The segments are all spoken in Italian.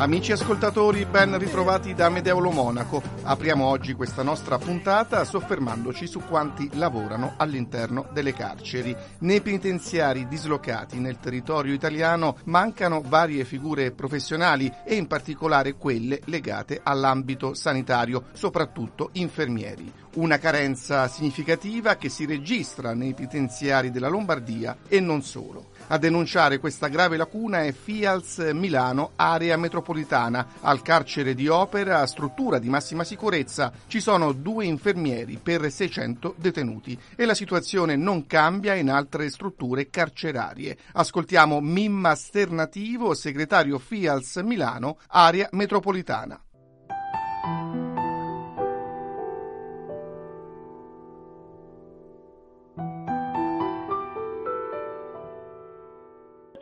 Amici ascoltatori, ben ritrovati da Medeolo Monaco. Apriamo oggi questa nostra puntata soffermandoci su quanti lavorano all'interno delle carceri. Nei penitenziari dislocati nel territorio italiano mancano varie figure professionali e in particolare quelle legate all'ambito sanitario, soprattutto infermieri. Una carenza significativa che si registra nei penitenziari della Lombardia e non solo. A denunciare questa grave lacuna è Fials Milano, area metropolitana. Al carcere di Opera, struttura di massima sicurezza, ci sono due infermieri per 600 detenuti e la situazione non cambia in altre strutture carcerarie. Ascoltiamo Mimma Sternativo, segretario Fials Milano, area metropolitana.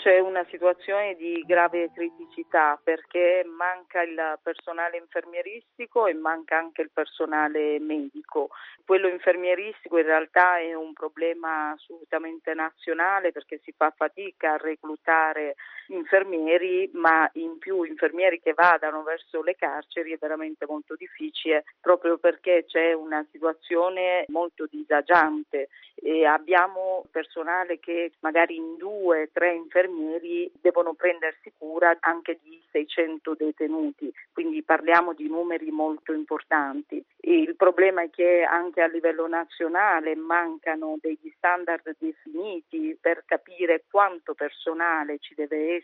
C'è una situazione di grave criticità perché manca il personale infermieristico e manca anche il personale medico. Quello infermieristico in realtà è un problema assolutamente nazionale perché si fa fatica a reclutare infermieri, ma in più infermieri che vadano verso le carceri è veramente molto difficile proprio perché c'è una situazione molto disagiante e abbiamo personale che magari in due, tre infermieri devono prendersi cura anche di 600 detenuti, quindi parliamo di numeri molto importanti. E il problema è che anche a livello nazionale mancano degli standard definiti per capire quanto personale ci deve essere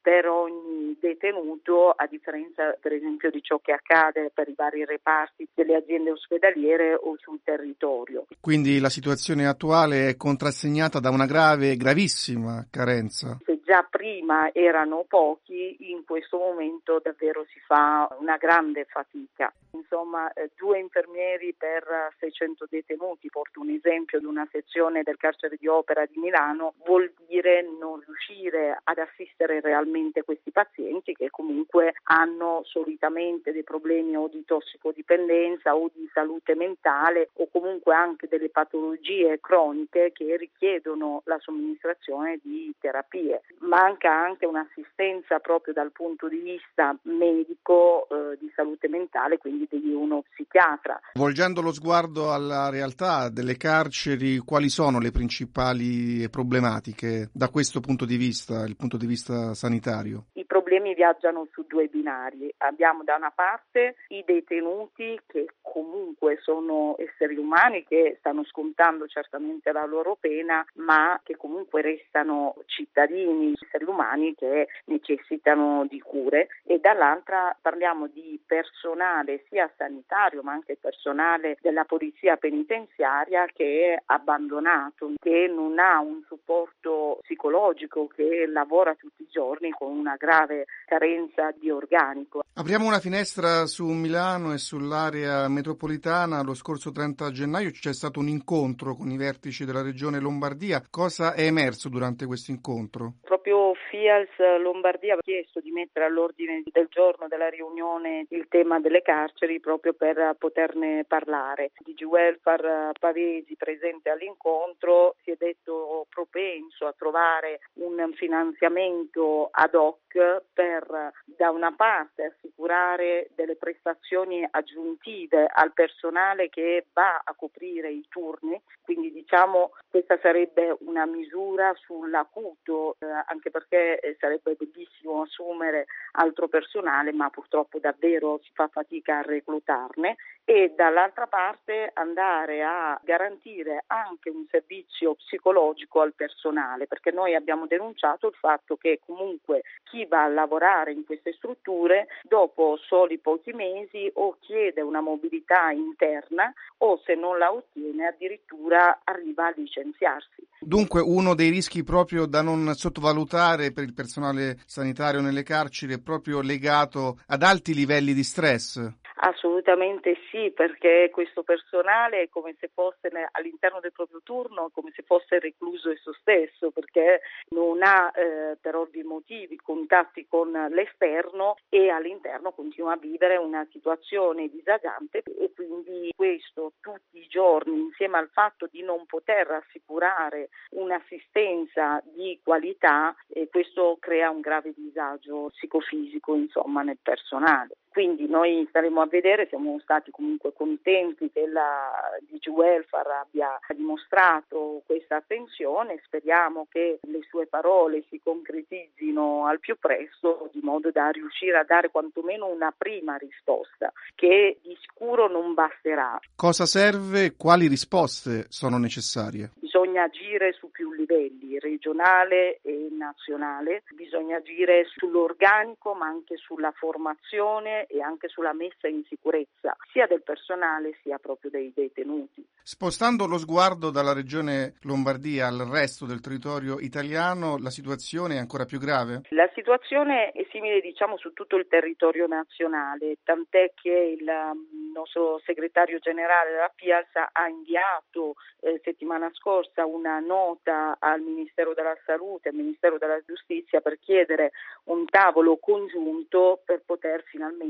per ogni detenuto, a differenza per esempio di ciò che accade per i vari reparti delle aziende ospedaliere o sul territorio. Quindi la situazione attuale è contrassegnata da una grave, gravissima carenza. Se già prima erano pochi, in questo momento davvero si fa una grande fatica. Insomma, eh, due infermieri per 600 detenuti, porto un esempio di una sezione del carcere di Opera di Milano, vuol dire non riuscire ad assistere realmente questi pazienti che comunque hanno solitamente dei problemi o di tossicodipendenza o di salute mentale o comunque anche delle patologie croniche che richiedono la somministrazione di terapie manca anche un'assistenza proprio dal punto di vista medico eh, di salute mentale, quindi di uno psichiatra. Volgendo lo sguardo alla realtà delle carceri, quali sono le principali problematiche da questo punto di vista, il punto di vista sanitario? I problemi viaggiano su due binari. Abbiamo da una parte i detenuti che comunque sono esseri umani che stanno scontando certamente la loro pena, ma che comunque restano cittadini, esseri umani che necessitano di cure e dall'altra parliamo di personale sia sanitario ma anche personale della polizia penitenziaria che è abbandonato, che non ha un supporto psicologico, che lavora tutti i giorni con una grave carenza di organico. Apriamo una finestra su Milano e sull'area metropolitana. Lo scorso 30 gennaio c'è stato un incontro con i vertici della regione Lombardia. Cosa è emerso durante questo incontro? Proprio FIALS Lombardia ha chiesto di mettere all'ordine del giorno della riunione il tema delle carceri proprio per poterne parlare. DG Welfare Pavesi presente all'incontro si è detto propenso a trovare un finanziamento ad hoc per da una parte assicurare delle prestazioni aggiuntive al personale che va a coprire i turni, quindi diciamo questa sarebbe una misura sull'acuto, eh, anche perché eh, sarebbe bellissimo assumere altro personale, ma purtroppo davvero si fa fatica a reclutarne. E dall'altra parte andare a garantire anche un servizio psicologico al personale, perché noi abbiamo denunciato il fatto che comunque chi va a lavorare in queste strutture dopo soli pochi mesi o chiede una mobilità interna o se non la ottiene addirittura arriva a licenziarsi. Dunque uno dei rischi proprio da non sottovalutare per il personale sanitario nelle carceri è proprio legato ad alti livelli di stress. Assolutamente sì, perché questo personale è come se fosse all'interno del proprio turno, come se fosse recluso esso stesso, perché non ha eh, per ovvi motivi contatti con l'esterno e all'interno continua a vivere una situazione disagiante e quindi questo tutti i giorni insieme al fatto di non poter assicurare un'assistenza di qualità, eh, questo crea un grave disagio psicofisico insomma, nel personale. Quindi noi staremo a vedere, siamo stati comunque contenti che la DG Welfare abbia dimostrato questa attenzione, speriamo che le sue parole si concretizzino al più presto di modo da riuscire a dare quantomeno una prima risposta che di sicuro non basterà. Cosa serve? Quali risposte sono necessarie? Bisogna agire su più livelli, regionale e nazionale, bisogna agire sull'organico ma anche sulla formazione e anche sulla messa in sicurezza sia del personale sia proprio dei detenuti. Spostando lo sguardo dalla regione Lombardia al resto del territorio italiano, la situazione è ancora più grave? La situazione è simile diciamo su tutto il territorio nazionale, tant'è che il mm, nostro segretario generale della Piazza ha inviato eh, settimana scorsa una nota al Ministero della Salute, al Ministero della Giustizia per chiedere un tavolo congiunto per poter finalmente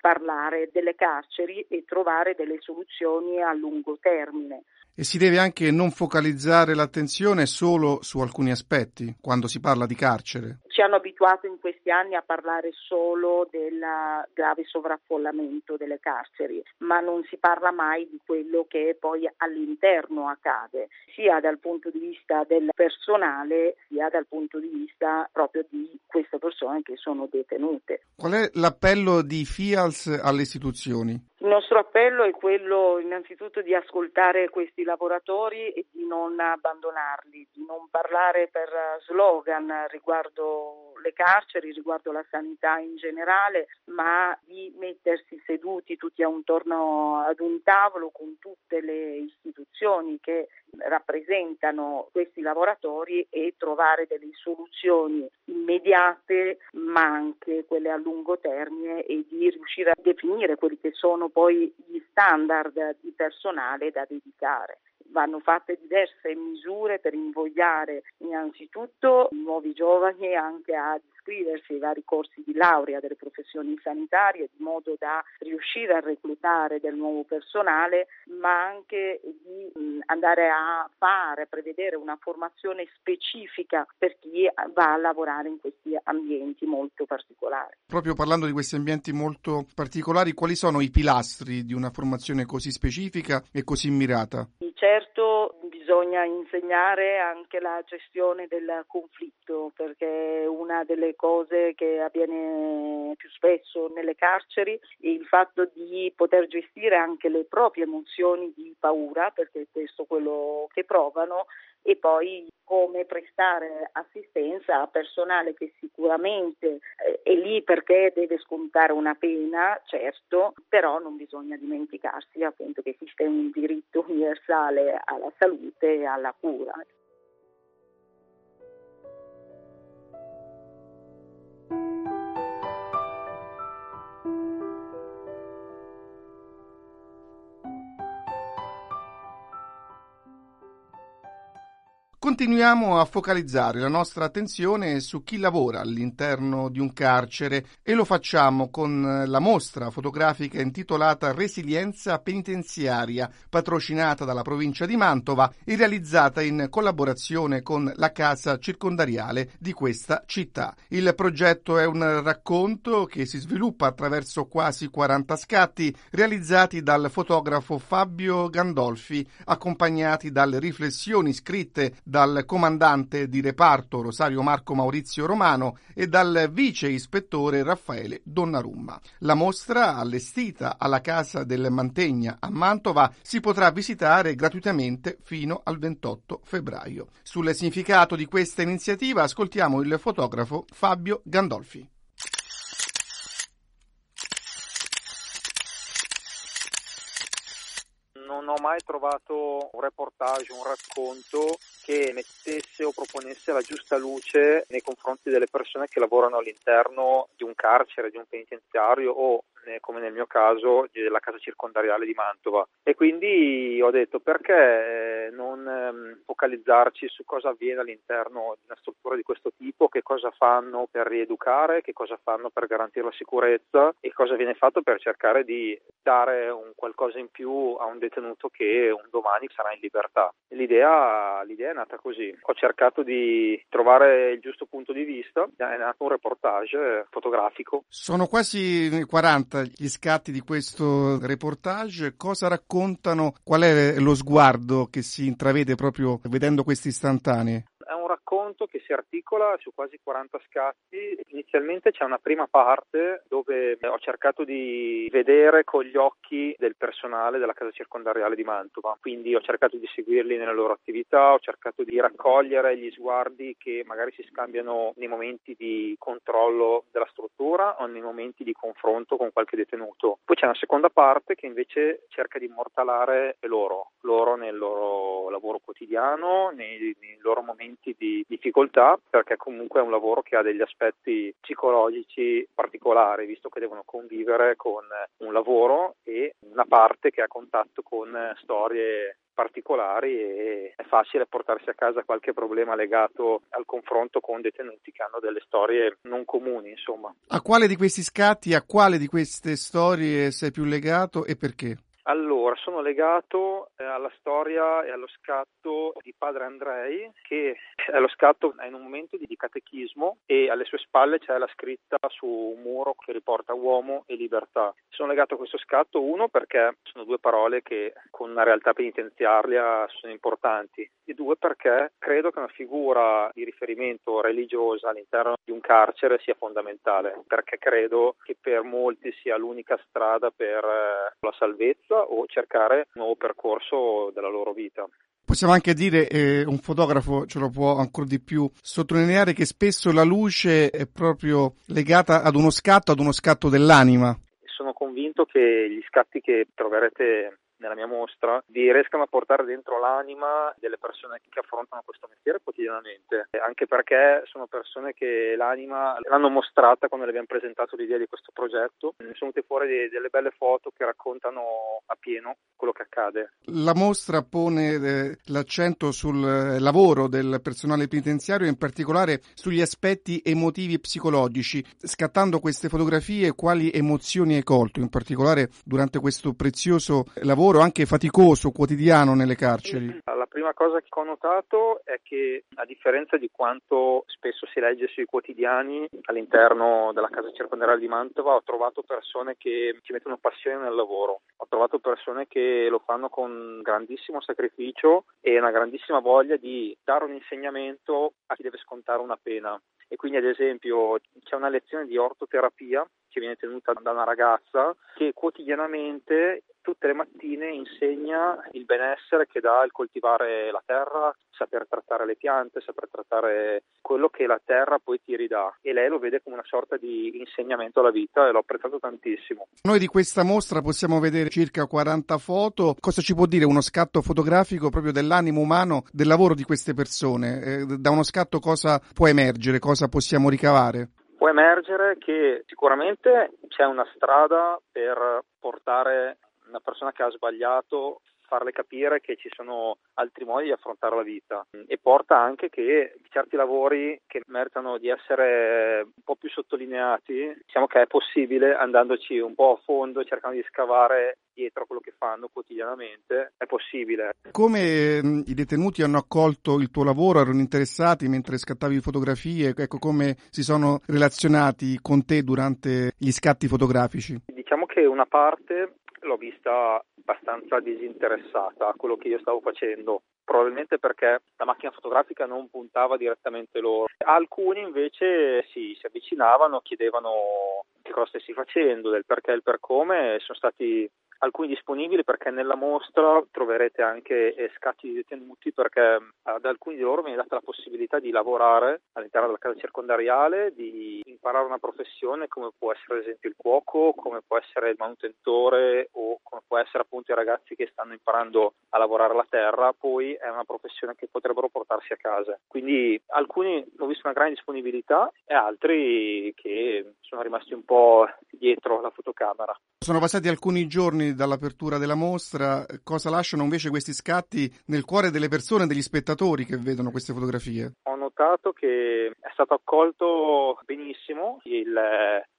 parlare delle carceri e trovare delle soluzioni a lungo termine. E si deve anche non focalizzare l'attenzione solo su alcuni aspetti quando si parla di carcere. Ci hanno abituato in questi anni a parlare solo del grave sovraffollamento delle carceri, ma non si parla mai di quello che poi all'interno accade, sia dal punto di vista del personale, sia dal punto di vista proprio di queste persone che sono detenute. Qual è l'appello di FIALS alle istituzioni? Il nostro appello è quello innanzitutto di ascoltare questi lavoratori e di non abbandonarli, di non parlare per slogan riguardo le carceri, riguardo la sanità in generale, ma di mettersi seduti tutti a un torno ad un tavolo con tutte le istituzioni che rappresentano questi lavoratori e trovare delle soluzioni immediate ma anche quelle a lungo termine e di riuscire a definire quelli che sono poi gli standard di personale da dedicare vanno fatte diverse misure per invogliare innanzitutto i nuovi giovani anche a iscriversi ai vari corsi di laurea delle professioni sanitarie di modo da riuscire a reclutare del nuovo personale, ma anche di andare a fare, a prevedere una formazione specifica per chi va a lavorare in questi ambienti molto particolari. Proprio parlando di questi ambienti molto particolari, quali sono i pilastri di una formazione così specifica e così mirata? Certo bisogna insegnare anche la gestione del conflitto perché una delle cose che avviene più spesso nelle carceri è il fatto di poter gestire anche le proprie emozioni di paura perché è questo quello che provano e poi come prestare assistenza a personale che sicuramente eh, è lì perché deve scontare una pena, certo, però non bisogna dimenticarsi appunto che esiste un diritto universale alla salute e alla cura. Continuiamo a focalizzare la nostra attenzione su chi lavora all'interno di un carcere e lo facciamo con la mostra fotografica intitolata Resilienza penitenziaria, patrocinata dalla provincia di Mantova e realizzata in collaborazione con la casa circondariale di questa città. Il progetto è un racconto che si sviluppa attraverso quasi 40 scatti realizzati dal fotografo Fabio Gandolfi, accompagnati dalle riflessioni scritte dal comandante di reparto Rosario Marco Maurizio Romano e dal vice ispettore Raffaele Donnarumma. La mostra, allestita alla Casa del Mantegna a Mantova, si potrà visitare gratuitamente fino al 28 febbraio. Sul significato di questa iniziativa ascoltiamo il fotografo Fabio Gandolfi. Mai trovato un reportage, un racconto che mettesse o proponesse la giusta luce nei confronti delle persone che lavorano all'interno di un carcere, di un penitenziario o come nel mio caso, della casa circondariale di Mantova. E quindi ho detto perché non ehm, focalizzarci su cosa avviene all'interno di una struttura di questo tipo, che cosa fanno per rieducare, che cosa fanno per garantire la sicurezza e cosa viene fatto per cercare di dare un qualcosa in più a un detenuto che un domani sarà in libertà. L'idea, l'idea è nata così. Ho cercato di trovare il giusto punto di vista, è nato un reportage fotografico. Sono quasi 40 gli scatti di questo reportage. Cosa raccontano? Qual è lo sguardo che si intravede proprio vedendo questi istantanei? Racconto che si articola su quasi 40 scatti. Inizialmente c'è una prima parte dove ho cercato di vedere con gli occhi del personale della casa circondariale di Mantova, quindi ho cercato di seguirli nelle loro attività, ho cercato di raccogliere gli sguardi che magari si scambiano nei momenti di controllo della struttura o nei momenti di confronto con qualche detenuto. Poi c'è una seconda parte che invece cerca di immortalare loro, loro nel loro lavoro quotidiano, nei, nei loro momenti di difficoltà perché comunque è un lavoro che ha degli aspetti psicologici particolari visto che devono convivere con un lavoro e una parte che ha contatto con storie particolari e è facile portarsi a casa qualche problema legato al confronto con detenuti che hanno delle storie non comuni, insomma. A quale di questi scatti, a quale di queste storie sei più legato e perché? Allora, sono legato eh, alla storia e allo scatto di padre Andrei, che è lo scatto in un momento di catechismo e alle sue spalle c'è la scritta su un muro che riporta uomo e libertà. Sono legato a questo scatto, uno perché sono due parole che con una realtà penitenziaria sono importanti e due perché credo che una figura di riferimento religiosa all'interno di un carcere sia fondamentale, perché credo che per molti sia l'unica strada per eh, la salvezza o cercare un nuovo percorso della loro vita. Possiamo anche dire, eh, un fotografo ce lo può ancora di più sottolineare, che spesso la luce è proprio legata ad uno scatto, ad uno scatto dell'anima. Sono convinto che gli scatti che troverete nella mia mostra, di riescano a portare dentro l'anima delle persone che affrontano questo mestiere quotidianamente, anche perché sono persone che l'anima l'hanno mostrata quando le abbiamo presentato l'idea di questo progetto. Ne sono venute fuori delle belle foto che raccontano a pieno quello che accade. La mostra pone eh, l'accento sul eh, lavoro del personale penitenziario, in particolare sugli aspetti emotivi e psicologici. Scattando queste fotografie, quali emozioni hai colto, in particolare durante questo prezioso lavoro? Lavoro anche faticoso, quotidiano nelle carceri? La prima cosa che ho notato è che a differenza di quanto spesso si legge sui quotidiani all'interno della casa circondariale di Mantova ho trovato persone che ci mettono passione nel lavoro, ho trovato persone che lo fanno con grandissimo sacrificio e una grandissima voglia di dare un insegnamento a chi deve scontare una pena e quindi ad esempio c'è una lezione di ortoterapia che viene tenuta da una ragazza che quotidianamente tutte le mattine insegna il benessere che dà il coltivare la terra, saper trattare le piante, saper trattare quello che la terra poi ti ridà e lei lo vede come una sorta di insegnamento alla vita e l'ho apprezzato tantissimo. Noi di questa mostra possiamo vedere circa 40 foto, cosa ci può dire uno scatto fotografico proprio dell'animo umano, del lavoro di queste persone? Eh, da uno scatto cosa può emergere, cosa possiamo ricavare? Può emergere che sicuramente c'è una strada per portare una persona che ha sbagliato farle capire che ci sono altri modi di affrontare la vita e porta anche che certi lavori che meritano di essere un po' più sottolineati, diciamo che è possibile andandoci un po' a fondo, cercando di scavare dietro quello che fanno quotidianamente, è possibile. Come mh, i detenuti hanno accolto il tuo lavoro, erano interessati mentre scattavi fotografie, ecco come si sono relazionati con te durante gli scatti fotografici? Diciamo che una parte l'ho vista abbastanza disinteressata a quello che io stavo facendo, probabilmente perché la macchina fotografica non puntava direttamente loro. Alcuni invece sì, si avvicinavano, chiedevano che cosa stessi facendo, del perché e il per come, sono stati alcuni disponibili perché nella mostra troverete anche eh, scatti di detenuti perché ad alcuni di loro viene data la possibilità di lavorare all'interno della casa circondariale, di imparare una professione come può essere ad esempio il cuoco, come può essere il manutentore o come può essere appunto i ragazzi che stanno imparando a lavorare la terra, poi è una professione che potrebbero portarsi a casa. Quindi alcuni ho visto una grande disponibilità e altri che sono rimasti un po' dietro la fotocamera. Sono passati alcuni giorni dall'apertura della mostra, cosa lasciano invece questi scatti nel cuore delle persone, degli spettatori che vedono queste fotografie? Ho notato che è stato accolto benissimo il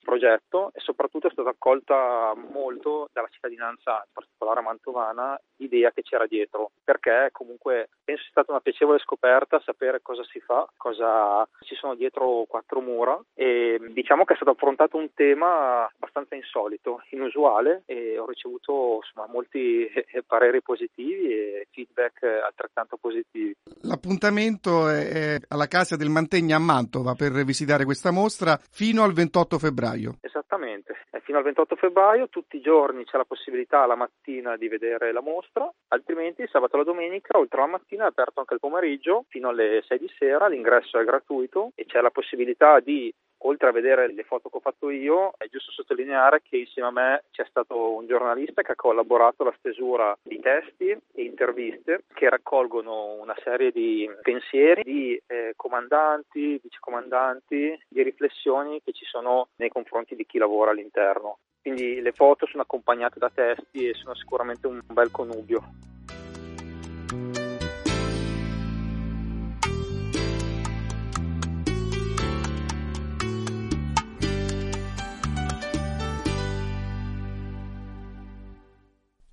progetto e soprattutto è stata accolta molto dalla cittadinanza, in particolare mantovana, l'idea che c'era dietro, perché comunque penso sia stata una piacevole scoperta sapere cosa si fa, cosa ci sono dietro quattro mura e diciamo che è stato affrontato un tema abbastanza insolito, inusuale e ho ricevuto insomma, molti pareri positivi e feedback altrettanto positivi. L'appuntamento è alla Casa del Mantegna a Mantova per visitare questa mostra fino al 28 febbraio febbraio. Esattamente, è fino al 28 febbraio, tutti i giorni c'è la possibilità la mattina di vedere la mostra, altrimenti sabato e domenica, oltre alla mattina, è aperto anche il pomeriggio fino alle 6 di sera, l'ingresso è gratuito e c'è la possibilità di oltre a vedere le foto che ho fatto io, è giusto sottolineare che insieme a me c'è stato un giornalista che ha collaborato alla stesura di testi e interviste che raccolgono una serie di pensieri di eh, comandanti, vicecomandanti, di riflessioni che ci sono nei confronti di chi lavora all'interno. Quindi le foto sono accompagnate da testi e sono sicuramente un bel connubio.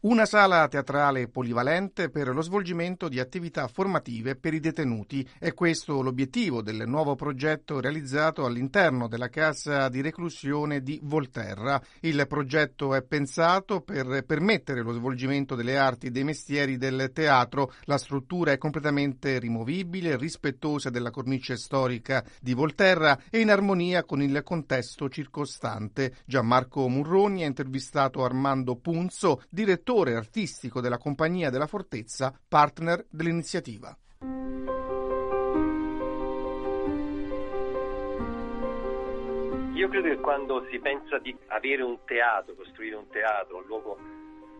Una sala teatrale polivalente per lo svolgimento di attività formative per i detenuti. È questo l'obiettivo del nuovo progetto realizzato all'interno della casa di reclusione di Volterra. Il progetto è pensato per permettere lo svolgimento delle arti e dei mestieri del teatro. La struttura è completamente rimovibile, rispettosa della cornice storica di Volterra e in armonia con il contesto circostante. Gianmarco Murroni ha intervistato Armando Punzo, direttore direttore artistico della Compagnia della Fortezza, partner dell'iniziativa. Io credo che quando si pensa di avere un teatro, costruire un teatro, un luogo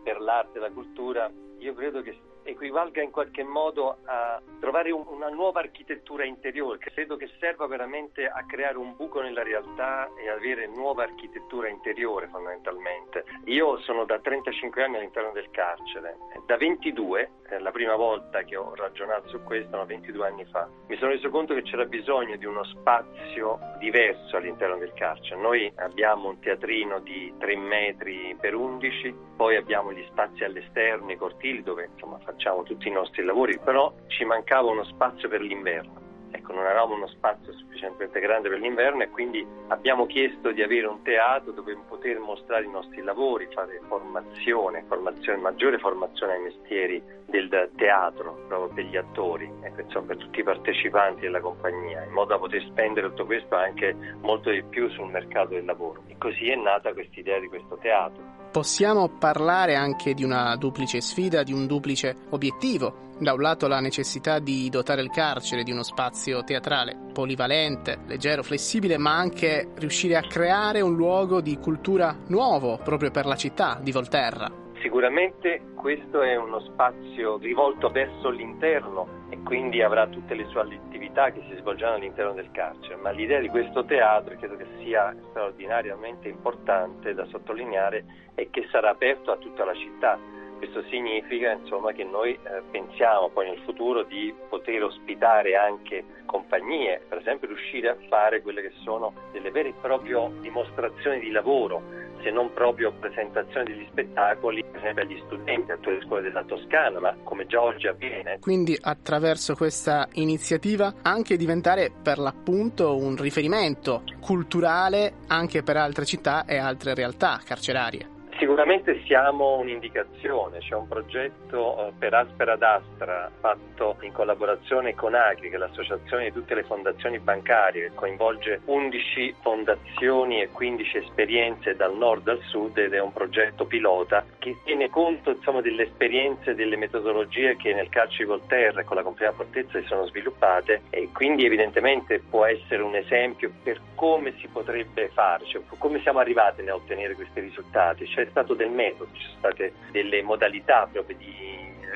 per l'arte e la cultura, io credo che equivalga in qualche modo a trovare un, una nuova architettura interiore, che credo che serva veramente a creare un buco nella realtà e avere nuova architettura interiore fondamentalmente. Io sono da 35 anni all'interno del carcere, da 22, è la prima volta che ho ragionato su questo, no, 22 anni fa, mi sono reso conto che c'era bisogno di uno spazio diverso all'interno del carcere. Noi abbiamo un teatrino di 3 metri per 11, poi abbiamo gli spazi all'esterno, i cortili dove insomma facciamo tutti i nostri lavori, però ci mancava uno spazio per l'inverno. Ecco, non avevamo uno spazio sufficientemente grande per l'inverno e quindi abbiamo chiesto di avere un teatro dove poter mostrare i nostri lavori, fare formazione, formazione maggiore formazione ai mestieri del teatro proprio per gli attori, ecco, insomma, per tutti i partecipanti della compagnia, in modo da poter spendere tutto questo anche molto di più sul mercato del lavoro. E così è nata questa idea di questo teatro. Possiamo parlare anche di una duplice sfida, di un duplice obiettivo. Da un lato la necessità di dotare il carcere di uno spazio teatrale polivalente, leggero, flessibile, ma anche riuscire a creare un luogo di cultura nuovo proprio per la città di Volterra. Sicuramente questo è uno spazio rivolto verso l'interno e quindi avrà tutte le sue attività che si svolgeranno all'interno del carcere, ma l'idea di questo teatro credo che sia straordinariamente importante da sottolineare e che sarà aperto a tutta la città. Questo significa insomma, che noi eh, pensiamo poi nel futuro di poter ospitare anche compagnie, per esempio riuscire a fare quelle che sono delle vere e proprie dimostrazioni di lavoro se non proprio presentazione degli spettacoli, per esempio agli studenti a tutte le scuole della Toscana, ma come già oggi avviene. Quindi attraverso questa iniziativa anche diventare per l'appunto un riferimento culturale anche per altre città e altre realtà carcerarie. Sicuramente siamo un'indicazione, c'è un progetto eh, per Aspera d'Astra fatto in collaborazione con Agri, che è l'associazione di tutte le fondazioni bancarie, che coinvolge 11 fondazioni e 15 esperienze dal nord al sud ed è un progetto pilota che tiene conto insomma, delle esperienze e delle metodologie che nel carcere Volterra e con la compagnia Fortezza si sono sviluppate e quindi evidentemente può essere un esempio per come si potrebbe fare, cioè come siamo arrivati a ottenere questi risultati. C'è stato del metodo, ci sono state delle modalità proprio di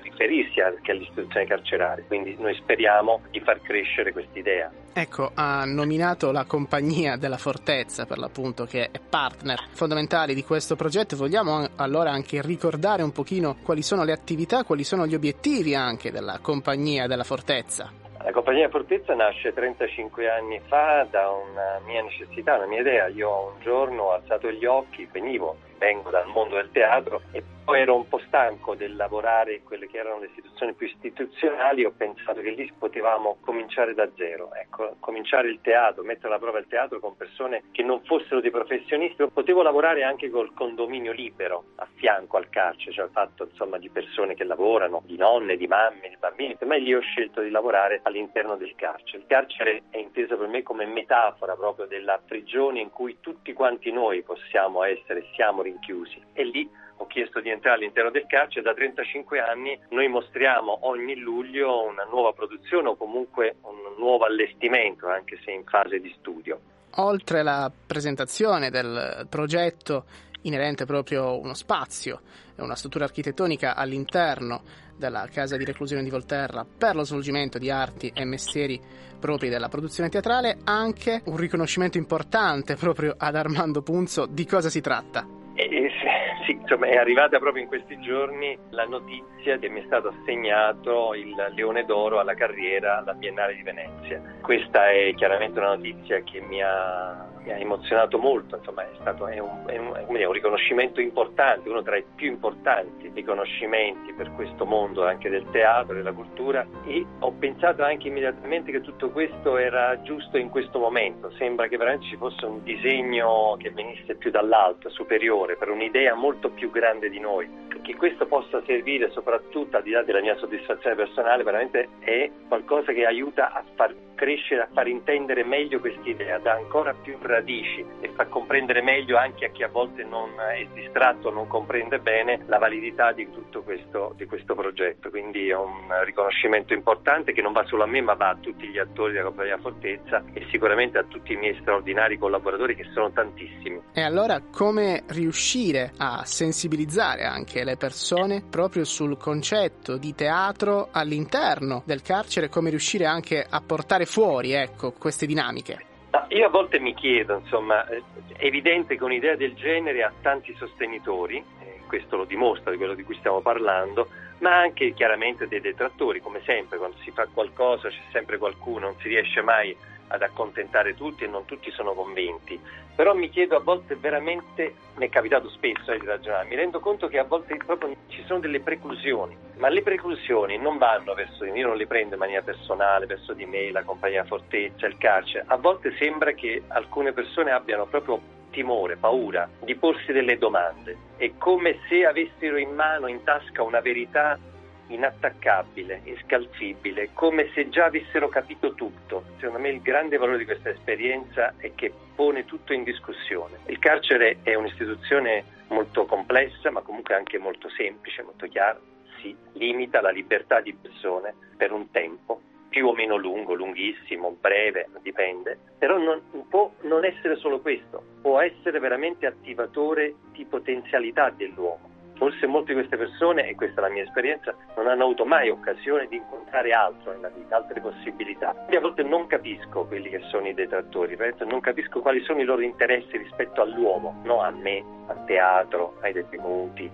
riferirsi anche all'istituzione carceraria, quindi noi speriamo di far crescere quest'idea. Ecco, ha nominato la compagnia della Fortezza per l'appunto che è partner fondamentale di questo progetto. Vogliamo allora anche ricordare un pochino quali sono le attività, quali sono gli obiettivi anche della compagnia della Fortezza? La compagnia Fortezza nasce 35 anni fa da una mia necessità, una mia idea. Io un giorno ho alzato gli occhi, venivo, vengo dal mondo del teatro e poi ero un po' stanco del lavorare in quelle che erano le istituzioni più istituzionali, ho pensato che lì potevamo cominciare da zero, ecco, cominciare il teatro, mettere alla prova il teatro con persone che non fossero dei professionisti, potevo lavorare anche col condominio libero a fianco al carcere, cioè il fatto insomma di persone che lavorano, di nonne, di mamme, di bambini, me lì ho scelto di lavorare all'interno del carcere. Il carcere è inteso per me come metafora proprio della prigione in cui tutti quanti noi possiamo essere, siamo rinchiusi e lì ho chiesto di entrare all'interno del carcere, da 35 anni noi mostriamo ogni luglio una nuova produzione o comunque un nuovo allestimento, anche se in fase di studio. Oltre alla presentazione del progetto inerente proprio uno spazio una struttura architettonica all'interno della casa di reclusione di Volterra per lo svolgimento di arti e mestieri propri della produzione teatrale, anche un riconoscimento importante proprio ad Armando Punzo di cosa si tratta. Sì, insomma, è arrivata proprio in questi giorni la notizia che mi è stato assegnato il Leone d'Oro alla carriera alla Biennale di Venezia. Questa è chiaramente una notizia che mi ha mi ha emozionato molto, insomma è stato è un, è un, è un, riconoscimento importante, uno tra i più importanti riconoscimenti per questo mondo anche del teatro, della cultura. E ho pensato anche immediatamente che tutto questo era giusto in questo momento, sembra che veramente ci fosse un disegno che venisse più dall'alto, superiore, per un'idea molto più grande di noi, che questo possa servire soprattutto al di là della mia soddisfazione personale, veramente è qualcosa che aiuta a far crescere, a far intendere meglio quest'idea, dà ancora più radici e fa comprendere meglio anche a chi a volte non è distratto, non comprende bene la validità di tutto questo, di questo progetto. Quindi è un riconoscimento importante che non va solo a me ma va a tutti gli attori della Compagnia Fortezza e sicuramente a tutti i miei straordinari collaboratori che sono tantissimi. E allora come riuscire a sensibilizzare anche le persone proprio sul concetto di teatro all'interno del carcere, come riuscire anche a portare fuori ecco, queste dinamiche? Io a volte mi chiedo, insomma, è evidente che un'idea del genere ha tanti sostenitori, eh, questo lo dimostra di quello di cui stiamo parlando, ma anche chiaramente dei detrattori, come sempre, quando si fa qualcosa c'è sempre qualcuno, non si riesce mai ad accontentare tutti e non tutti sono convinti. Però mi chiedo a volte veramente, mi è capitato spesso eh, di ragionare, mi rendo conto che a volte proprio ci sono delle preclusioni, ma le preclusioni non vanno verso di me, io non le prendo in maniera personale, verso di me, la compagnia Fortezza, il carcere. A volte sembra che alcune persone abbiano proprio timore, paura di porsi delle domande. È come se avessero in mano, in tasca una verità inattaccabile, inscalfibile, come se già avessero capito tutto. Secondo me il grande valore di questa esperienza è che pone tutto in discussione. Il carcere è un'istituzione molto complessa, ma comunque anche molto semplice, molto chiara. Si limita la libertà di persone per un tempo più o meno lungo, lunghissimo, breve, dipende, però non, può non essere solo questo, può essere veramente attivatore di potenzialità dell'uomo Forse molte di queste persone, e questa è la mia esperienza, non hanno avuto mai occasione di incontrare altro nella vita, altre possibilità. Quindi a volte non capisco quelli che sono i detrattori, non capisco quali sono i loro interessi rispetto all'uomo, non a me, al teatro, ai detenuti,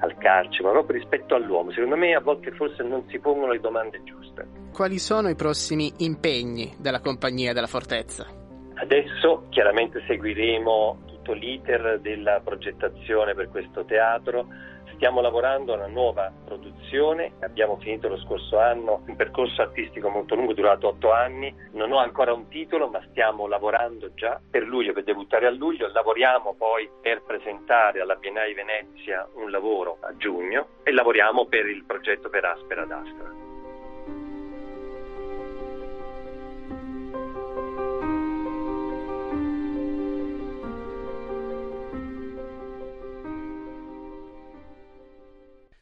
al carcere, ma proprio rispetto all'uomo. Secondo me a volte forse non si pongono le domande giuste. Quali sono i prossimi impegni della compagnia della Fortezza? Adesso chiaramente seguiremo tutto l'iter della progettazione per questo teatro, Stiamo lavorando a una nuova produzione, abbiamo finito lo scorso anno un percorso artistico molto lungo, durato otto anni, non ho ancora un titolo ma stiamo lavorando già per luglio, per debuttare a luglio, lavoriamo poi per presentare alla Biennale Venezia un lavoro a giugno e lavoriamo per il progetto per Aspera d'Astra.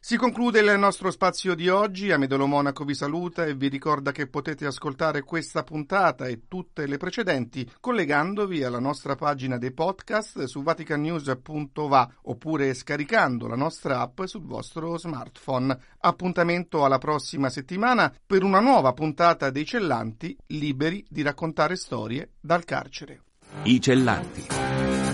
Si conclude il nostro spazio di oggi. Amedolo Monaco vi saluta e vi ricorda che potete ascoltare questa puntata e tutte le precedenti collegandovi alla nostra pagina dei podcast su vaticannews.va oppure scaricando la nostra app sul vostro smartphone. Appuntamento alla prossima settimana per una nuova puntata dei Cellanti liberi di raccontare storie dal carcere. I Cellanti.